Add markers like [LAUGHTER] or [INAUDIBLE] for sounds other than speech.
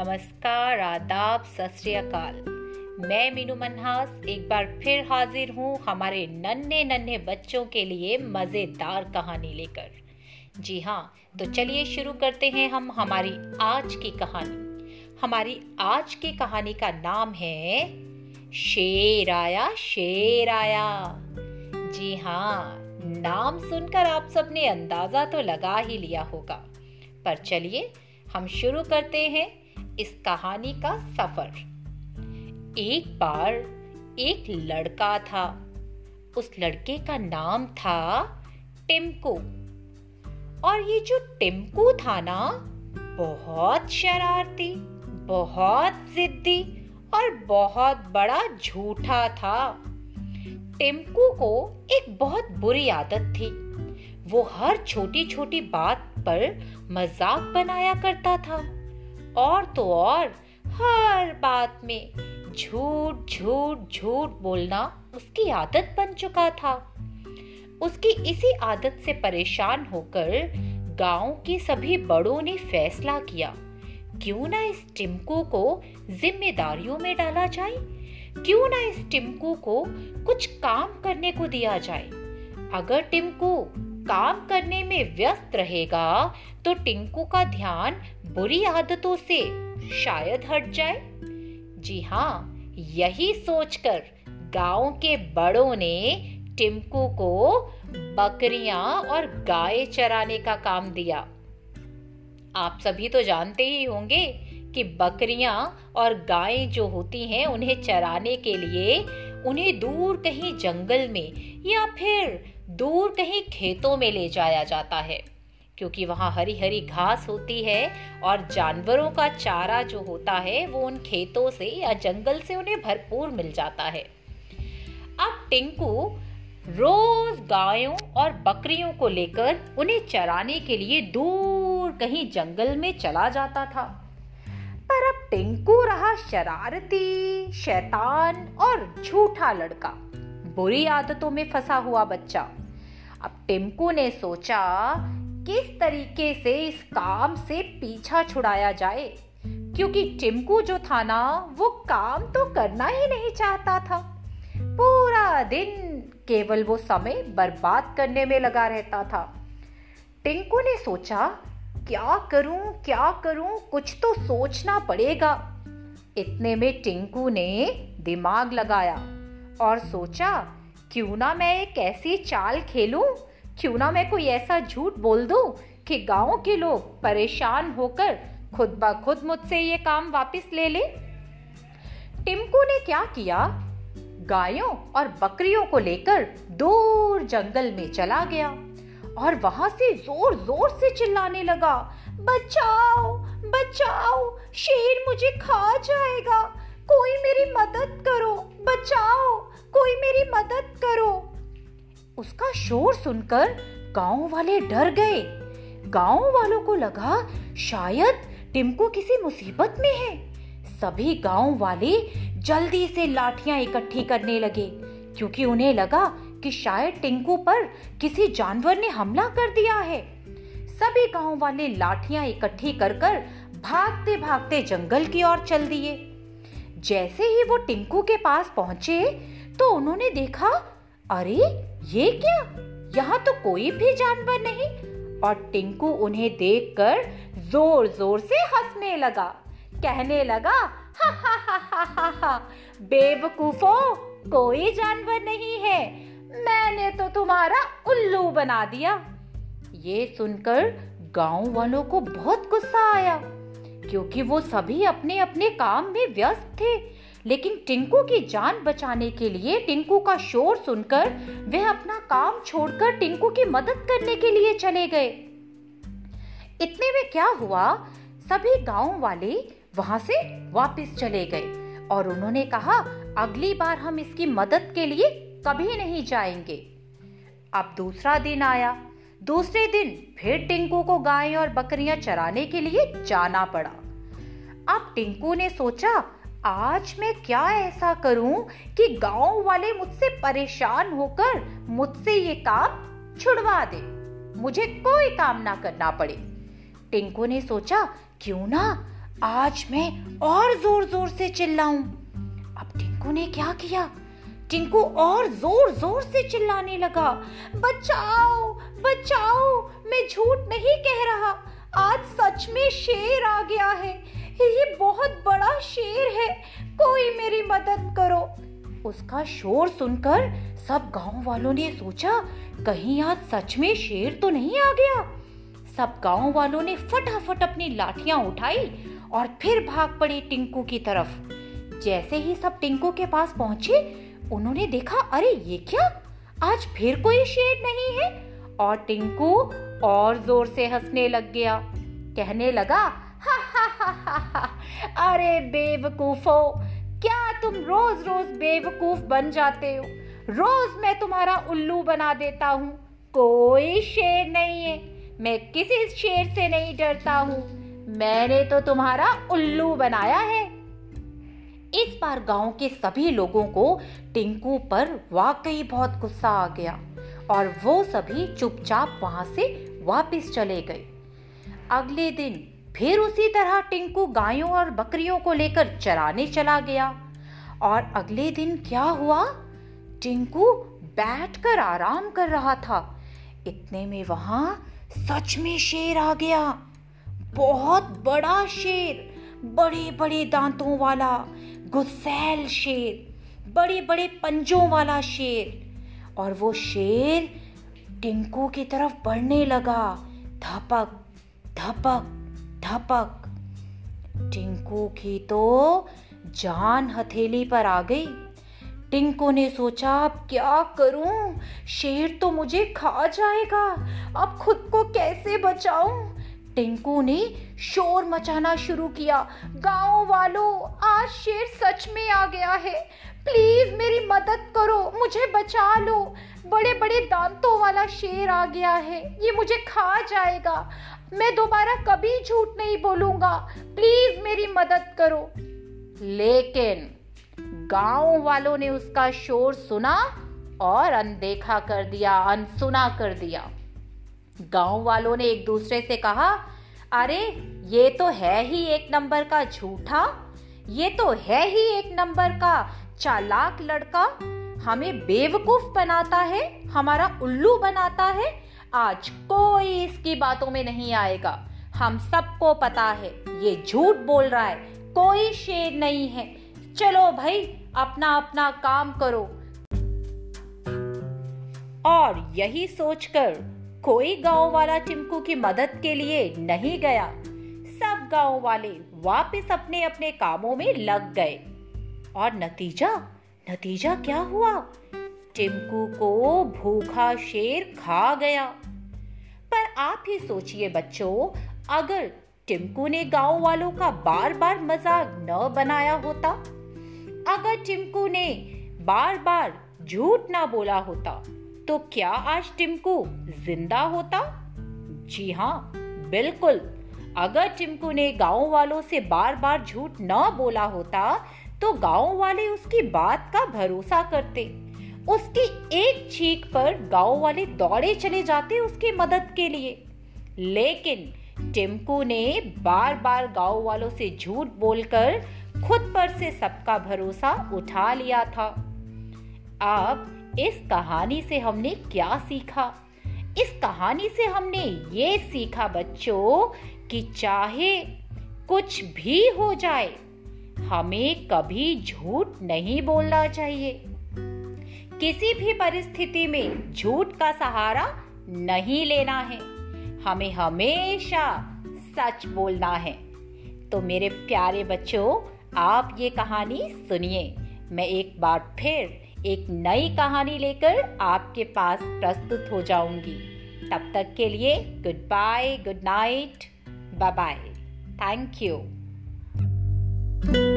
नमस्कार, आदाब, सत मैं मीनू मनहास, एक बार फिर हाजिर हूँ हमारे नन्हे नन्हे बच्चों के लिए मज़ेदार कहानी लेकर। जी हाँ तो चलिए शुरू करते हैं हम हमारी आज की कहानी। हमारी आज की कहानी का नाम है, शेर आया शेर आया। जी हाँ नाम सुनकर आप सबने अंदाज़ा तो लगा ही लिया होगा। पर चलिए, हम शुरू करते हैं। इस कहानी का सफ़र। एक बार एक लड़का था। उस लड़के का नाम था टिम्कू। और ये जो टिम्कू था ना, बहुत शरारती, बहुत जिद्दी और बहुत बड़ा झूठा था। टिम्कू को एक बहुत बुरी आदत थी। वो हर छोटी छोटी बात पर मज़ाक बनाया करता था। और तो और हर बात में झूठ झूठ झूठ बोलना उसकी आदत बन चुका था। उसकी इसी आदत से परेशान होकर गाँव के सभी बड़ों ने फैसला किया, क्यों ना इस टिमकू को जिम्मेदारियों में डाला जाए? क्यों ना इस टिमकू को कुछ काम करने को दिया जाए? अगर टिम्कू काम करने में व्यस्त रहेगा तो टिंकू का ध्यान बुरी आदतों से शायद हट जाए। जी हाँ यही सोचकर गाँव के बड़ों ने टिम्कू को बकरियाँ और गाय चराने का काम दिया। आप सभी तो जानते ही होंगे कि बकरियाँ और गायें जो होती हैं, उन्हें चराने के लिए उन्हें दूर कहीं जंगल में या फिर दूर कहीं खेतों में ले जाया जाता है, क्योंकि वहाँ हरी हरी घास होती है और जानवरों का चारा जो होता है, वो उन खेतों से या जंगल से उन्हें भरपूर मिल जाता है। अब टिंकू रोज गायों और बकरियों को लेकर उन्हें चराने के लिए दूर कहीं जंगल में चला जाता था। पर अब टिंकू रहा शरारती, शैतान और झूठा लड़का। बुरी आदतों में फंसा हुआ बच्चा। अब टिम्कू ने सोचा, किस तरीके से इस काम से पीछा छुड़ाया जाए? क्योंकि टिम्कू जो था ना, वो काम तो करना ही नहीं चाहता था। पूरा दिन केवल वो समय बर्बाद करने में लगा रहता था। टिंकू ने सोचा, क्या करूँ क्या करूँ, कुछ तो सोचना पड़ेगा। इतने में टिंकू ने दिमाग लगाया और सोचा क्यों ना मैं एक ऐसी चाल खेलूं? क्यों ना मैं कोई ऐसा झूठ बोल दूँ कि गाँव के लोग परेशान होकर खुद ब खुद मुझसे ये काम वापस ले ले? टिम्कू ने क्या किया? गायों और बकरियों को लेकर दूर जंगल में चला गया और वहाँ से ज़ोर ज़ोर से चिल्लाने लगा, बचाओ बचाओ, शेर मुझे खा जाएगा। कोई मेरी मदद करो, बचाओ, कोई मेरी मदद करो। उसका शोर सुनकर गाँव वाले डर गए। गाँव वालों को लगा शायद टिम्को किसी मुसीबत में है। सभी गाँव वाले जल्दी से लाठियाँ इकट्ठी करने लगे, क्योंकि उन्हें लगा कि शायद टिंकू पर किसी जानवर ने हमला कर दिया है। सभी गाँव वाले लाठियाँ इकट्ठी कर कर भागते भागते जंगल की ओर चल दिए। जैसे ही वो टिंकू के पास पहुँचे तो उन्होंने देखा, अरे, ये क्या? यहाँ तो कोई भी जानवर नहीं। और टिंकू उन्हें देखकर ज़ोर ज़ोर से हंसने लगा। कहने लगा बेवकूफो, कोई जानवर नहीं है। मैंने तो तुम्हारा उल्लू बना दिया। ये सुनकर गाँव वालों को बहुत गुस्सा आया। क्योंकि वो सभी अपने अपने काम में व्यस्त थे। लेकिन टिंकू की जान बचाने के लिए टिंकू का शोर सुनकर वे अपना काम छोड़कर टिंकू की मदद करने के लिए चले गए। इतने में क्या हुआ? सभी गाँव वाले वहाँ से वापस चले गए और उन्होंने कहा, अगली बार हम इसकी मदद के लिए कभी नहीं जाएँगे। अब दूसरा दिन आया। दूसरे दिन फिर टिंकू को गाय और बकरियाँ चराने के लिए जाना पड़ा। अब टिंकू ने सोचा, आज मैं क्या ऐसा करूँ कि गाँव वाले मुझसे परेशान होकर मुझसे ये काम छुड़वा दे। मुझे कोई काम ना करना पड़े। टिंकू ने सोचा, क्यों ना? आज मैं और ज़ोर ज़ोर से चिल्लाऊं। अब टिंकू ने क्या किया? टिंकू और ज़ोर ज़ोर से चिल्लाने लगा, बचाओ बचाओ, मैं झूठ नहीं कह रहा। आज सच में शेर आ गया है। ये बहुत बड़ा शेर है। कोई मेरी मदद करो। उसका शोर सुनकर सब गाँव वालों ने सोचा, कहीं आज सच में शेर तो नहीं आ गया। सब गाँव वालों ने फटाफट अपनी लाठियाँ उठाई और फिर भाग पड़े टिंकू की तरफ़। जैसे ही सब टिंकू के पास पहुँचे, उन्होंने देखा, अरे, ये क्या? आज फिर कोई शेर नहीं है। और टिंकू और ज़ोर से हंसने लग गया। कहने लगा [LAUGHS] अरे बेवकूफो, क्या तुम रोज रोज बेवकूफ़ बन जाते हो? रोज मैं तुम्हारा उल्लू बना देता हूँ। कोई शेर नहीं है। मैं किसी शेर से नहीं डरता हूँ। मैंने तो तुम्हारा उल्लू बनाया है। इस बार गाँव के सभी लोगों को टिंकू पर वाकई बहुत गुस्सा आ गया और वो सभी चुपचाप वहाँ से वापस चले गए। अगले दिन फिर उसी तरह टिंकू गायों और बकरियों को लेकर चराने चला गया। और अगले दिन क्या हुआ? टिंकू बैठकर आराम कर रहा था। इतने में वहाँ सच में शेर आ गया। बहुत बड़ा शेर बड़े बड़े दांतों वाला, गुस्सैल शेर बड़े बड़े पंजों वाला शेर। और वो शेर टिंकू की तरफ़ बढ़ने लगा। धपक धपक धपक टिंकू की तो जान हथेली पर आ गई। टिंकू ने सोचा, अब क्या करूँ? शेर तो मुझे खा जाएगा। अब खुद को कैसे बचाऊं? टिंकू ने शोर मचाना शुरू किया। गाँव वालों, आज शेर सच में आ गया है। प्लीज़ मेरी मदद करो, मुझे बचा लो। बड़े बड़े दांतों वाला शेर आ गया है। ये मुझे खा जाएगा। मैं दोबारा कभी झूठ नहीं बोलूँगा। प्लीज़ मेरी मदद करो। लेकिन गाँव वालों ने उसका शोर सुना और अनदेखा कर दिया, अनसुना कर दिया। गाँव वालों ने एक दूसरे से कहा, अरे, ये तो है ही एक नंबर का झूठा। ये तो है ही एक नंबर का चालाक लड़का। हमें बेवकूफ़ बनाता है, हमारा उल्लू बनाता है, आज कोई इसकी बातों में नहीं आएगा। हम सबको पता है, ये झूठ बोल रहा है, कोई शेर नहीं है। चलो भाई, अपना अपना काम करो। और यही सोचकर कोई गाँव वाला टिंकू की मदद के लिए नहीं गया। सब गाँव वाले वापस अपने अपने कामों में लग गए। और नतीजा? नतीजा क्या हुआ? टिंकू को भूखा शेर खा गया। पर आप ही सोचिए बच्चों, अगर टिम्कू ने गाँव वालों का बार बार मज़ाक न बनाया होता, अगर टिम्कू ने बार बार झूठ ना बोला होता तो क्या आज टिम्कू ज़िंदा होता? जी हाँ बिल्कुल। अगर टिमकू ने गाँव वालों से बार बार झूठ न बोला होता तो गाँव वाले उसकी बात का भरोसा करते। उसकी एक चीख पर गाँव वाले दौड़े चले जाते उसकी मदद के लिए। लेकिन टिम्कू ने बार बार गाँव वालों से झूठ बोलकर खुद पर से सबका भरोसा उठा लिया था। अब इस कहानी से हमने क्या सीखा? इस कहानी से हमने ये सीखा बच्चों कि चाहे कुछ भी हो जाए हमें कभी झूठ नहीं बोलना चाहिए। किसी भी परिस्थिति में झूठ का सहारा नहीं लेना है। हमें हमेशा सच बोलना है। तो मेरे प्यारे बच्चों, आप ये कहानी सुनिए। मैं एक बार फिर एक नई कहानी लेकर आपके पास प्रस्तुत हो जाऊँगी। तब तक के लिए goodbye, good night, bye bye. Thank you. thank you